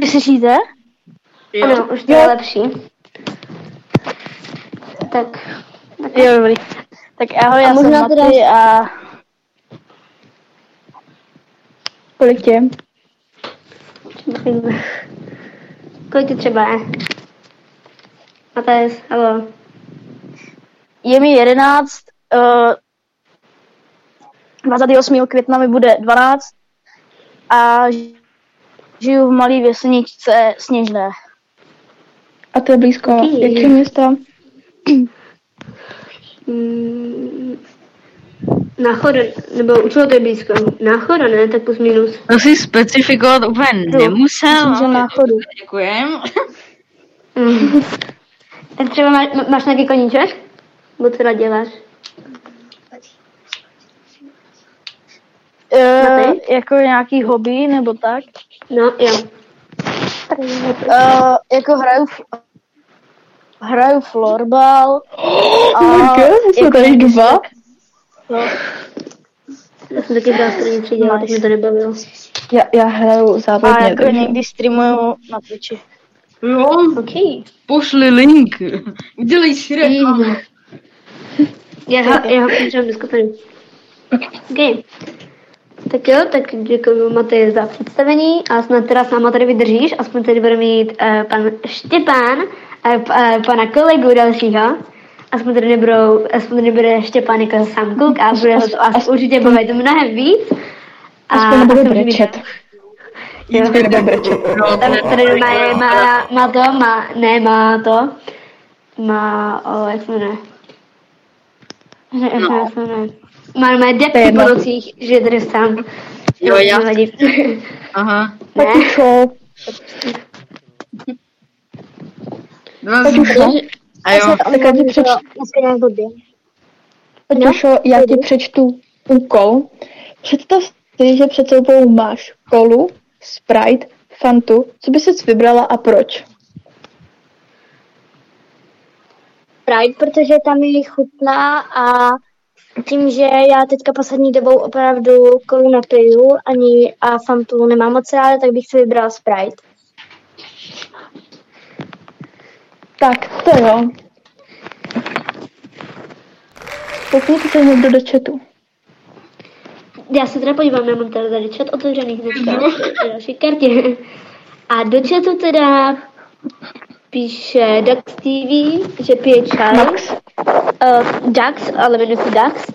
Vy slyšíte? Ano, už to je lepší. Tak. tak. Jo, dobrý. Tak ahoj, A já jsem možná teda- Maty a... Kolik tě? Kolik ti třeba je? Matej, halo. Je mi 11, uh, 28. května mi bude 12 a žiju v malé vesničce Sněžné. A to je blízko Taky. jakého města? Náchoda, nebo u čeho to je blízko? Náchoda, ne? Tak plus minus. To si specifikovat úplně nemusel. myslím, že ale na chodu. Děkujem. Mm. Tak třeba má, má- máš nějaký koníček? Nebo co rád děláš? Uh, jako nějaký hobby nebo tak? No, jo. Uh, jako hraju, f- hraju florbal. Oh my god, jsme tady dva? No, Já jsem taky byla první třídě, ale tak mi to nebavilo. Já, já hraju a závodně, jako takže... někdy streamuju na Twitchi. Jo, OK. pošli link. Udělej si reklamu. Já, já ho potřebuji do skupiny. OK. Tak jo, tak děkuji Matej za představení a snad teda s náma tady vydržíš, aspoň tady bude mít uh, pan Štěpán, uh, uh, pana kolegu dalšího. Aspoň tady nebudou, aspoň tady nebude Štěpán jako sám kluk a bude ho to asi určitě bavit mnohem víc. A Aspoň nebude brečet. Jo. Aspoň nebude brečet. Tady, tady má, má, má to, má, ne, má to, má, o, jak se jmenuje? Ne, jak No. se jmenuje? Má, má depky po nocích, že je tady sám. Jo, já. Aha. Ne. Tak už zvuky. no. A jo. Tak já ti přečtu. Peťušo, já ti přečtu úkol. Představ si, že před sebou máš kolu, Sprite, Fantu. Co by jsi vybrala a proč? Pride, protože tam je chutná a tím, že já teďka poslední dobou opravdu kolu nepiju ani a Fantu nemám moc ráda, tak bych si vybrala Sprite. Tak, to jo. Koukněte se někdo do chatu. Já se teda podívám, já mám teda tady chat otevřený hnedka v další kartě. A do chatu teda píše Dax TV, že pije čaj. Max? Uh, Dax, ale jmenuje se Dax.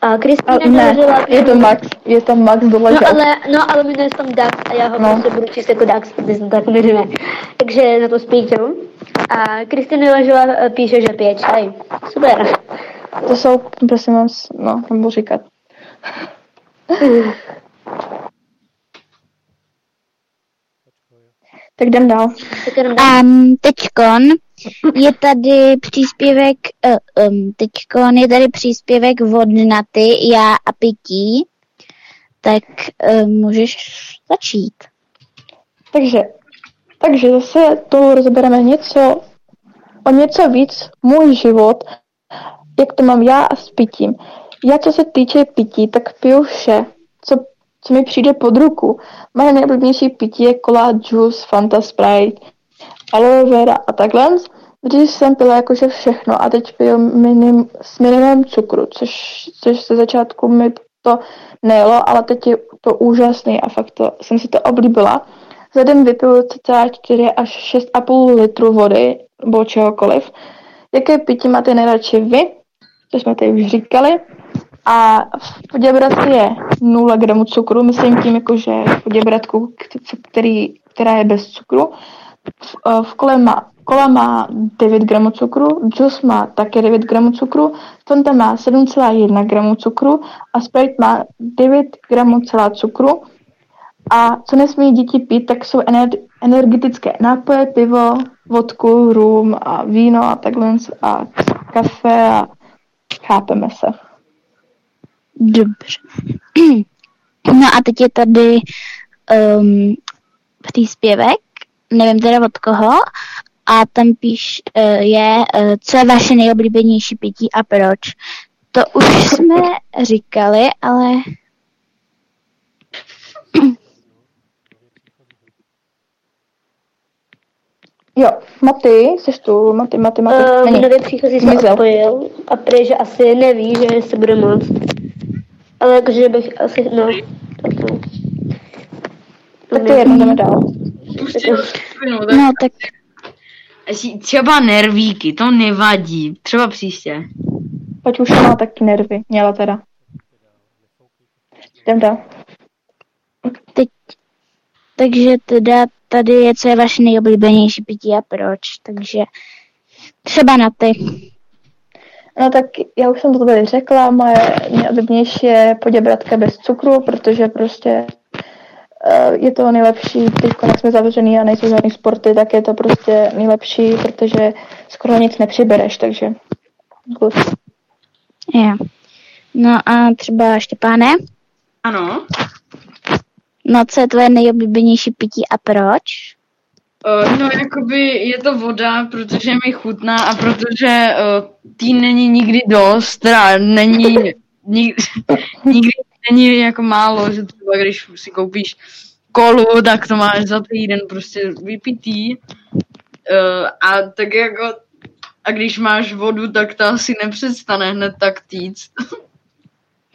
A A Kristýna ne, doložila... je to Max, je tam Max dole, No ale, no, ale jmenuje se tam Dax a já ho No. no. prostě budu číst jako Dax, protože jsem tak jmenuje. Takže na to spíču. A Kristýna Ležela eh, píše, že pije čaj. Super. To jsou, prosím vás, no, nebudu říkat. Tak jdem dál. Um, teďkon je tady příspěvek, uh, um, teďkon je tady příspěvek od Naty, já a Pití, tak uh, můžeš začít. Takže, takže zase tu rozebereme něco, o něco víc můj život, jak to mám já a s pitím. Já, co se týče pití, tak piju vše, co, co mi přijde pod ruku. Moje nejoblíbenější pití je cola, juice, Fanta, Sprite, aloe vera a takhle. Dřív jsem pila jakože všechno a teď piju minim, s minimem cukru, což, což ze začátku mi to nejelo, ale teď je to úžasný a fakt to, jsem si to oblíbila. Za den vypiju cca 4 až 6,5 litru vody nebo čehokoliv. Jaké pití máte nejradši vy? To jsme tady už říkali. A v poděbradku je 0 gramů cukru, myslím tím jako, že v poděbradku, který, která je bez cukru. V, eh, v kole má, kola má 9 gramů cukru, juice má také 9 gramů cukru, Fanta má 7,1 gramů cukru a Sprite má 9 gramů celá cukru. A co nesmí děti pít, tak jsou ener- energetické nápoje, pivo, vodku, rum a víno a takhle a kafe a chápeme se. Dobře. No a teď je tady um, příspěvek nevím teda od koho, a tam píš uh, je, uh, co je vaše nejoblíbenější pití a proč. To už jsme říkali, ale Jo, Maty, jsi tu, Maty, Maty, Maty. Uh, není. nově příchozí jsme Zmizel. odpojil a prý, že asi neví, že se bude moc. Ale jakože bych asi, no, tak no. Tak to je jedno, jdeme dál. No, tak Asi třeba nervíky, to nevadí. Třeba příště. Pať už má taky nervy, měla teda. Jdem dál. teď, takže teda tady je, co je vaše nejoblíbenější pití a proč. Takže třeba na ty. No tak já už jsem to tady řekla, moje nejoblíbenější je poděbratka bez cukru, protože prostě eh, je to nejlepší, teď jak jsme zavřený a nejsou žádný sporty, tak je to prostě nejlepší, protože skoro nic nepřibereš, takže good. Je. No a třeba Štěpáne, Ano. No co je tvoje nejoblíbenější pití a proč? Uh, no, jakoby je to voda, protože mi chutná a protože uh, tý není nikdy dost, teda není, nikdy, nikdy není jako málo, že třeba když si koupíš kolu, tak to máš za týden prostě vypitý. Uh, a tak jako, a když máš vodu, tak ta asi nepřestane hned tak týct.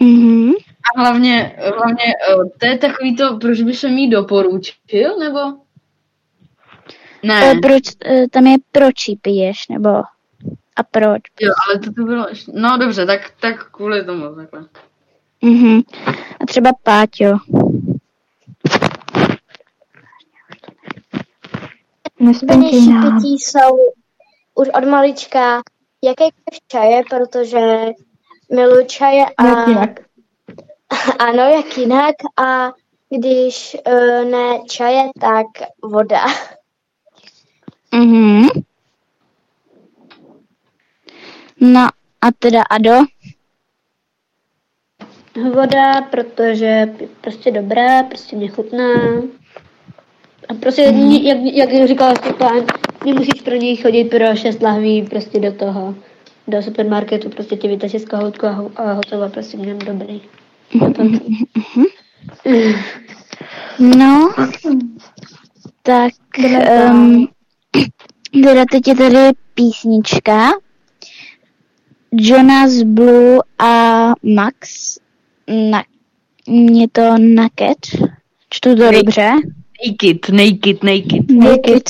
Mhm. A hlavně, hlavně uh, to je takový to, proč by se mi doporučil, nebo? Ne. Eh, Proč, eh, tam je proč ji piješ, nebo a proč? Jo, ale to, to bylo... No dobře, tak, tak kvůli tomu takhle. Mhm. A třeba Páťo. Pití jsou už od malička jakékoliv čaje, protože miluji čaje a... Jak jinak. Ano, jak jinak. A když uh, ne čaje, tak voda. Mhm. No a teda Ado? Voda, protože je prostě dobrá, prostě mě chutná. A prostě, mm. jak, jak říkal Stepán, nemusíš pro něj chodit pro šest lahví prostě do toho, do supermarketu, prostě ti vytaží z kohoutku a, ho- a hotovo, prostě měl dobrý. No, tak um, teda teď je tady písnička Jonas Blue a Max na, je to Naked čtu to dobře Naked, naked, naked. Naked naked.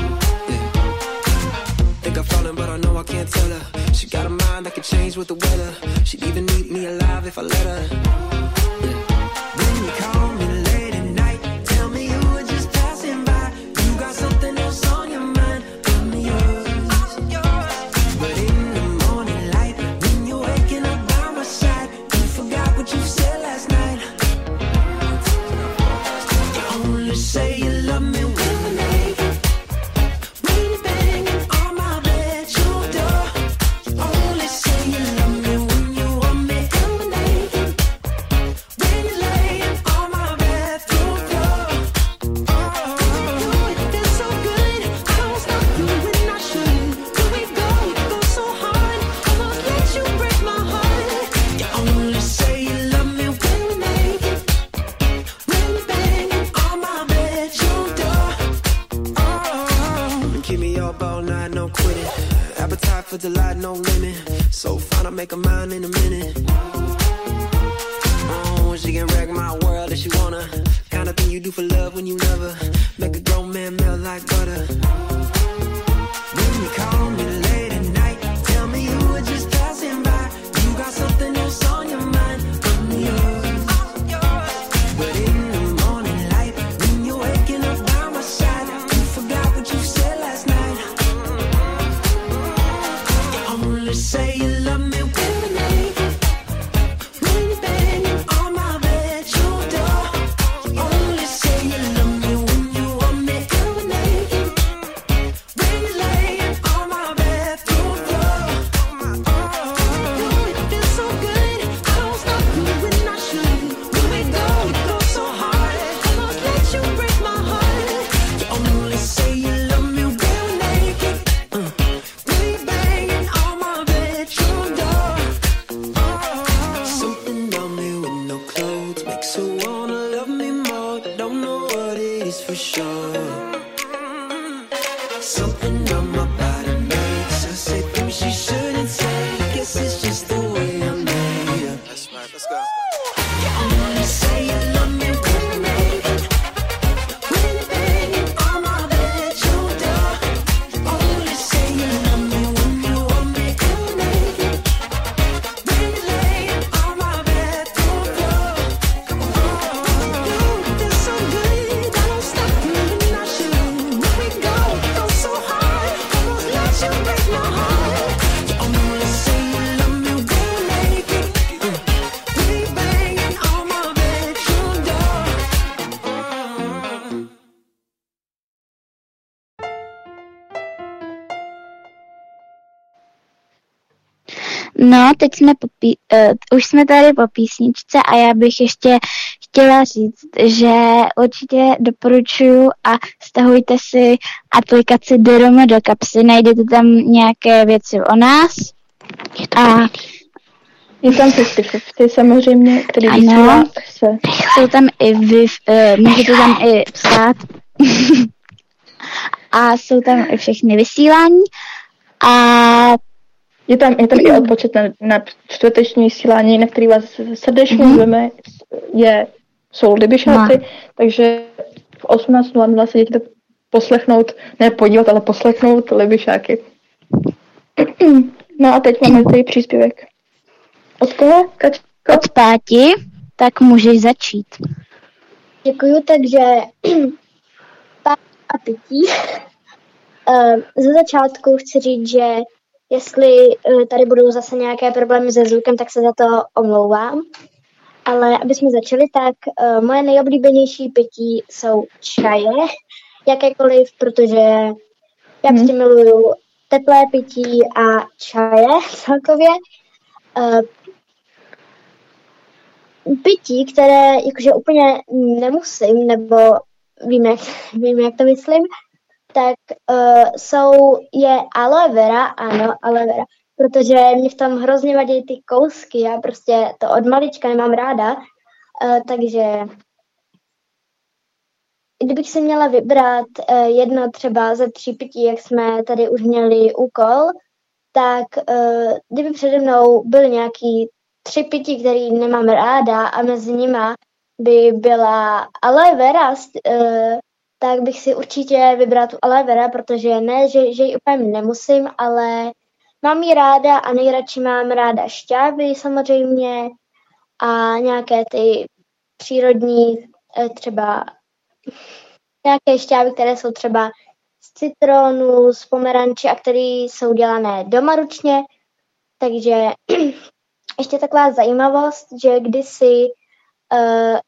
Falling, but I know I can't tell her. She got a mind that can change with the weather. She'd even eat me alive if I let her. Yeah. When you No, teď jsme po pí- uh, už jsme tady po písničce a já bych ještě chtěla říct, že určitě doporučuju a stahujte si aplikaci Doroma do kapsy, najdete tam nějaké věci o nás a je tam Fifty samozřejmě, který Ano. se. jsou tam i vy, uh, můžete tam i psát a jsou tam i všechny vysílání a Je tam, je tam i odpočet na, na čtvrteční vysílání, na který vás srdečně Mhm. zveme, je, jsou Libyšáci, takže v 18.00 se jděte poslechnout, ne podívat, ale poslechnout Libyšáky. No a teď máme tady příspěvek. Od koho? Kačko? od páti, tak můžeš začít. Děkuju, takže a pití. Eh, Ze začátku chci říct, že jestli eh, tady budou zase nějaké problémy se zvukem, tak se za to omlouvám. Ale aby jsme začali, tak eh, moje nejoblíbenější pití jsou čaje, jakékoliv, protože já prostě miluju teplé pití a čaje celkově. Eh, pití, které jakože úplně nemusím, nebo vím, jak, vím, jak to myslím, tak uh, jsou, je aloe vera, ano, aloe vera, protože mě v tom hrozně vadí ty kousky, já prostě to od malička nemám ráda, uh, takže kdybych si měla vybrat uh, jedno třeba ze tří pití, jak jsme tady už měli úkol, tak uh, kdyby přede mnou byl nějaký tři pití, který nemám ráda a mezi nima by byla aloe vera, uh, tak bych si určitě vybral tu aloe vera, protože ne, že, že ji úplně nemusím, ale mám ji ráda a nejradši mám ráda šťávy samozřejmě a nějaké ty přírodní eh, třeba nějaké šťávy, které jsou třeba z citronu, z pomeranči a které jsou dělané doma ručně. Takže ještě taková zajímavost, že kdysi uh,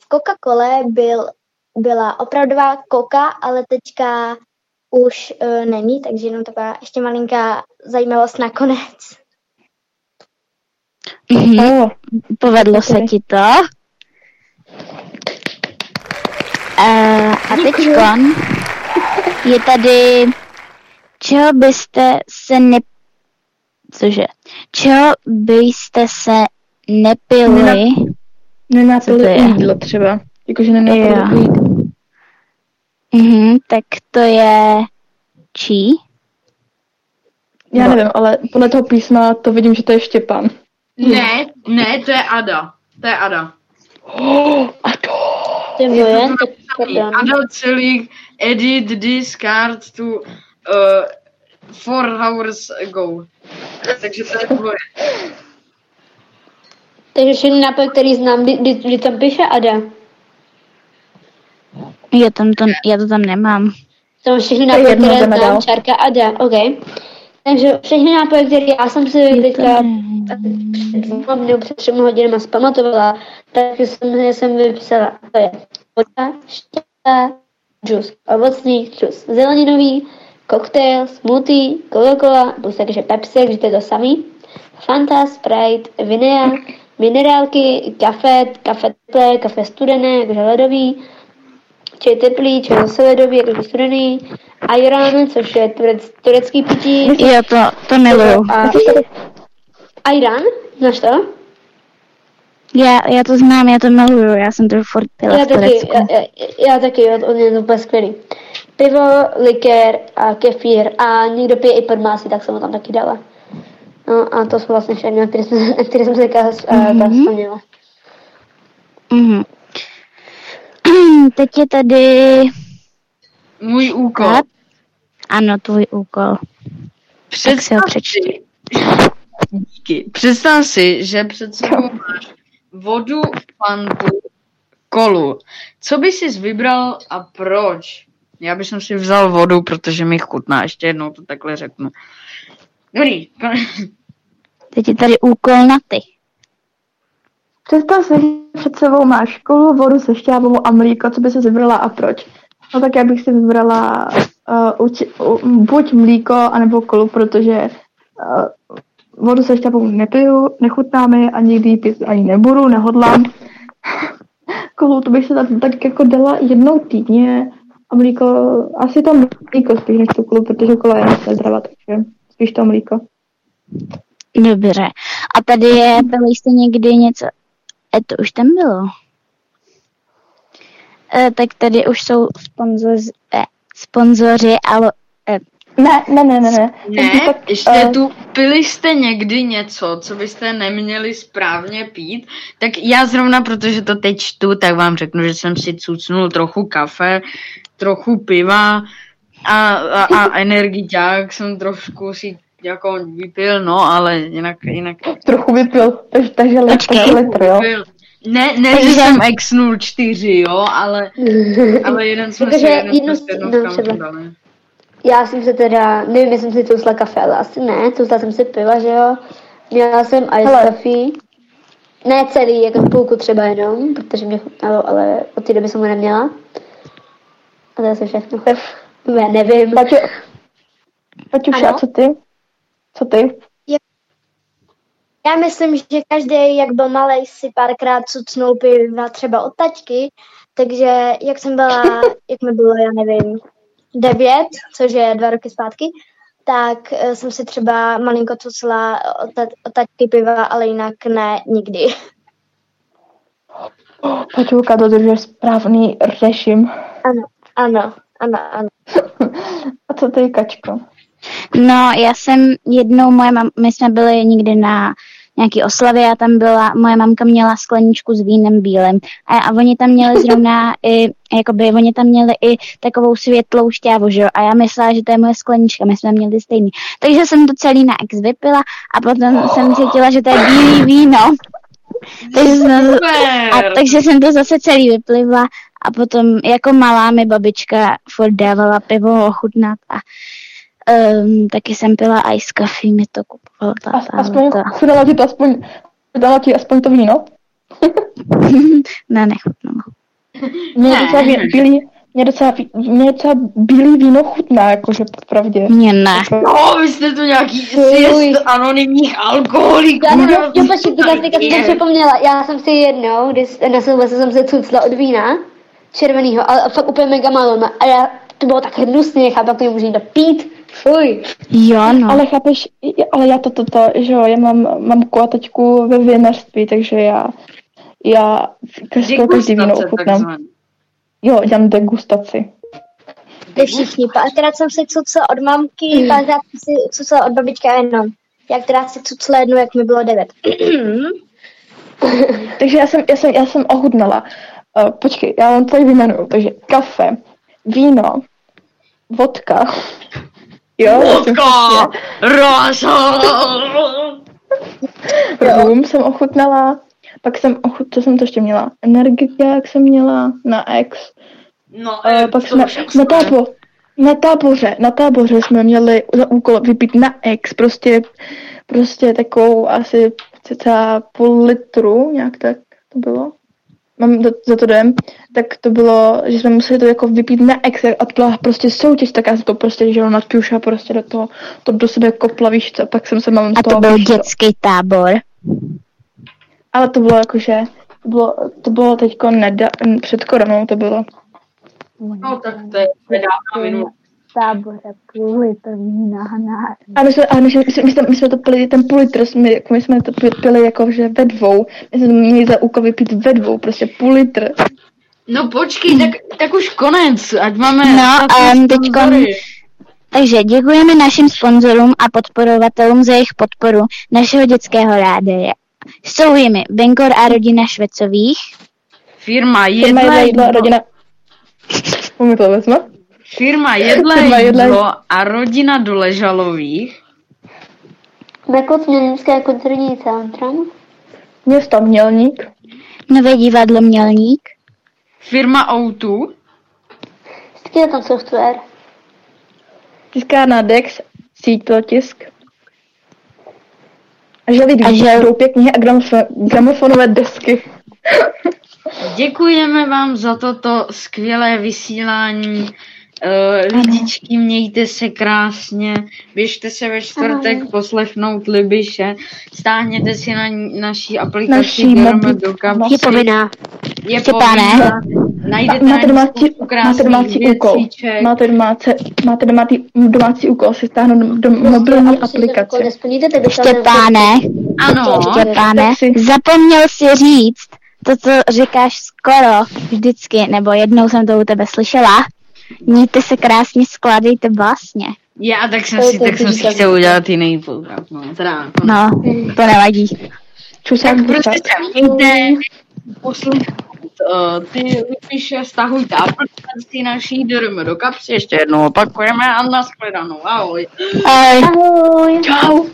v Coca-Cole byl, byla opravdová coca, ale teďka už uh, není, takže jenom taková ještě malinká zajímavost nakonec. Mhm. Povedlo se ti to. Uh, a teďkon je tady, čeho byste se ne... Cože? Čeho byste se nepili? Nenap- Nenapili to je? jídlo třeba. Jakože Jo. jídlo. Mhm, tak to je čí? Já nevím, ale podle toho písma to vidím, že to je Štěpán. Ne, ne, to je Ada. To je Ada. Oh, Ty Je vole, to. Ada celý edit discard to uh, four hours ago. Takže to je tvoje. Takže všechny nápoje, který znám, kdy, kdy, kdy tam píše Ada. Já, tam to, já to tam nemám. To jsou všechny je nápoje, jedno, které znám, dál. čárka Ada, OK. Takže všechny nápoje, které já jsem si teďka před dvěma nebo před třemi hodinama zpamatovala, tak jsem, jsem vypsala, to je voda, šťáva, džus ovocný, džus zeleninový, koktejl, smoothie, Coca-Cola, plus takže Pepsi, takže to je to samý, Fanta, Sprite, Vinea, minerálky, kafe, kafe teplé, kafe studené, jakože ledový, čaj teplý, čaj zase ledový, jakože studený, Ayran, což je turec, turecký pití. Jo, to, to miluju. A Ayran, znáš to? Já, já to znám, já to miluju, já jsem to furt pila Já v taky, já, já, já taky, on, je to úplně skvělý. Pivo, likér a kefír a někdo pije i podmásy, tak jsem ho tam taky dala. No a to jsou vlastně všechny, které jsme, na které jsem se mm-hmm. Mhm. vzpomněla. Mhm. Teď je tady... Můj úkol. Ano, tvůj úkol. Tak si ho přečti. Díky. Představ si, že před sebou máš vodu, fantu, kolu. Co by jsi vybral a proč? Já bych si vzal vodu, protože mi chutná. Ještě jednou to takhle řeknu. Dobrý. Teď je tady úkol na ty. Představ si, že před sebou máš školu, vodu se šťávou a mlíko, co by si vybrala a proč? No tak já bych si vybrala uh, uči, uh, buď mlíko, anebo kolu, protože uh, vodu se šťávou nepiju, nechutná mi a nikdy pít ani nebudu, nehodlám. kolu to bych se tak, tak jako dala jednou týdně a mlíko, asi to mlíko spíš než tu kolu, protože kola je zdravá, takže spíš to mlíko. Dobře. A tady je, pili jste někdy něco, e, to už tam bylo. E, tak tady už jsou sponzoři, e, sponzoři ale e, Ne, ne, ne, ne, ne. Ne, tak, ještě eh, tu pili jste někdy něco, co byste neměli správně pít, tak já zrovna, protože to teď čtu, tak vám řeknu, že jsem si cucnul trochu kafe, trochu piva a, a, a energiťák jsem trošku si jako vypil, no, ale jinak, jinak Trochu vypil, takže, takže litr, jo. vypil. Ne, ne, Takže- že jsem exnul čtyři, jo, ale, ale jeden jsme si, Protože jeden jednu jsme si s- jednou no, dali. Já jsem se teda, nevím, jestli jsem si tousla kafe, ale asi ne, tousla jsem si piva, že jo. Měla jsem ice Hele. coffee. Ne celý, jako půlku třeba jenom, protože mě chutnalo, ale od té doby jsem ho neměla. A to je asi všechno. Já nevím. Paťu, Paťuša, Ano? co ty? Co ty? Já myslím, že každý, jak byl malý, si párkrát cucnul piva třeba od tačky, takže jak jsem byla, jak mi bylo, já nevím, devět, což je dva roky zpátky, tak eh, jsem si třeba malinko cucla od, ta- od tačky piva, ale jinak ne nikdy. Paťulka dodržuje správný režim. Ano, ano, ano, ano. A co ty, Kačko? No, já jsem jednou, moje mam, my jsme byli někdy na nějaký oslavě a tam byla, moje mamka měla skleničku s vínem bílým a, a oni tam měli zrovna i, jakoby, oni tam měli i takovou světlou šťávu, že jo, a já myslela, že to je moje sklenička, my jsme měli stejný. Takže jsem to celý na ex vypila a potom jsem cítila, že to je bílý víno. takže, jsem, a, takže jsem to zase celý vyplivla a potom jako malá mi babička furt dávala pivo ochutnat a Um, taky jsem pila ice coffee, mi to kupovala ta, As, ta, aspoň, ta. dala ti to aspoň, dala ti aspoň to víno? ne, nechutnalo. Mě Ne. docela bílý, mě docela, mě docela bílý víno chutná, jakože popravdě. Mně ne. No, vy jste tu nějaký sjezd anonymních alkoholiků. Já jsem, jo, počkej, teďka, teďka jsem to připomněla. Já jsem si jednou, když na Silvestre jsem se cucla od vína, červenýho, ale fakt úplně mega málo. A já, to bylo tak hnusně, chápu, jak to nemůžu jít pít. Fuj. Jo, no. Ale chápeš, ale já to, to, to že jo, já mám mamku a taťku ve vinařství, takže já, já každý, každý víno ochutnám. takzvaný. Jo, dělám degustaci. Vy všichni. Párkrát jsem si cucla od mamky, párkrát jsem si cucla od babičky a jenom. Já která si cucla jednu, jak mi bylo devět. Takže já jsem, já jsem, já jsem ochutnala. Uh, počkej, já vám tady vyjmenuju. Takže kafe, víno, vodka. Jo, Vodka! Rosa! Rum jsem ochutnala, pak jsem ochut, co jsem to ještě měla? Energiák jsem měla na ex. No, Uh, pak jsme na, tábo, na táboře, na táboře jsme měli za úkol vypít na ex, prostě, prostě takovou asi cca půl litru, nějak tak to bylo. Mám za, za to jdem, tak to bylo, že jsme museli to jako vypít na ex a to byla prostě soutěž, tak já jsem to prostě, že jo, nadpjuša prostě do toho, to do sebe kopla, víš co, pak jsem se mám z A toho to byl víš co. dětský tábor. Ale to bylo jakože, to bylo, to bylo teďko neda, před koronou to bylo. No, tak to je dávno minulé. Tábore půl litr vína na A my jsme, a my, jsme, my, jsme, my, jsme, my jsme to pili, ten půl litr, jsme, jako my jsme to pi- pili jako, že ve dvou. My jsme to měli za úkol vypít ve dvou, prostě půl litr. No počkej, tak, tak už konec, ať máme... No, um, teďkon, sponzory. takže děkujeme našim sponzorům a podporovatelům za jejich podporu našeho dětského rádia. Jsou jimi Benkor a rodina Švecových, Firma Firma jedla, jedla, jídlo, jídlo, rodina... To vezme? Firma jedla, Firma jedla, jídlo a rodina Doležalových. Mekot Mělnické kulturní centrum. Město Mělník. Nové divadlo Mělník, Firma O2. Jaký je tam software? Tiskárna Dex, síť pro tisk. A želví A žel- doupě knihy a gramofo- gramofonové desky. Děkujeme vám za toto skvělé vysílání. Uh, lidičky, mějte se krásně, běžte se ve čtvrtek Ahoj. poslechnout Libiše, stáhněte si na naší aplikaci Naší Germe mobil- do kapsy. Je povinná. Je Štěpáne. povinná. Najdete máte na ní domácí, máte domácí úkol. Máte domácí, máte domácí, domácí úkol si stáhnout do mobilní aplikace. Štěpáne, Ano, Štěpáne, zapomněl si říct to, co říkáš skoro vždycky, nebo jednou jsem to u tebe slyšela. Mějte se krásně, skládejte vlastně. já tak jsem To- si, to tak jsem si chtěl udělat jiný program. No, teda, jako- No, to nevadí. Čusák, Tak prostě se mějte, poslouchat uh, ty Libiše, stahujte aplikaci naší, jdeme do kapsy, ještě jednou opakujeme a nashledanou, ahoj. Ahoj. Ahoj. Čau.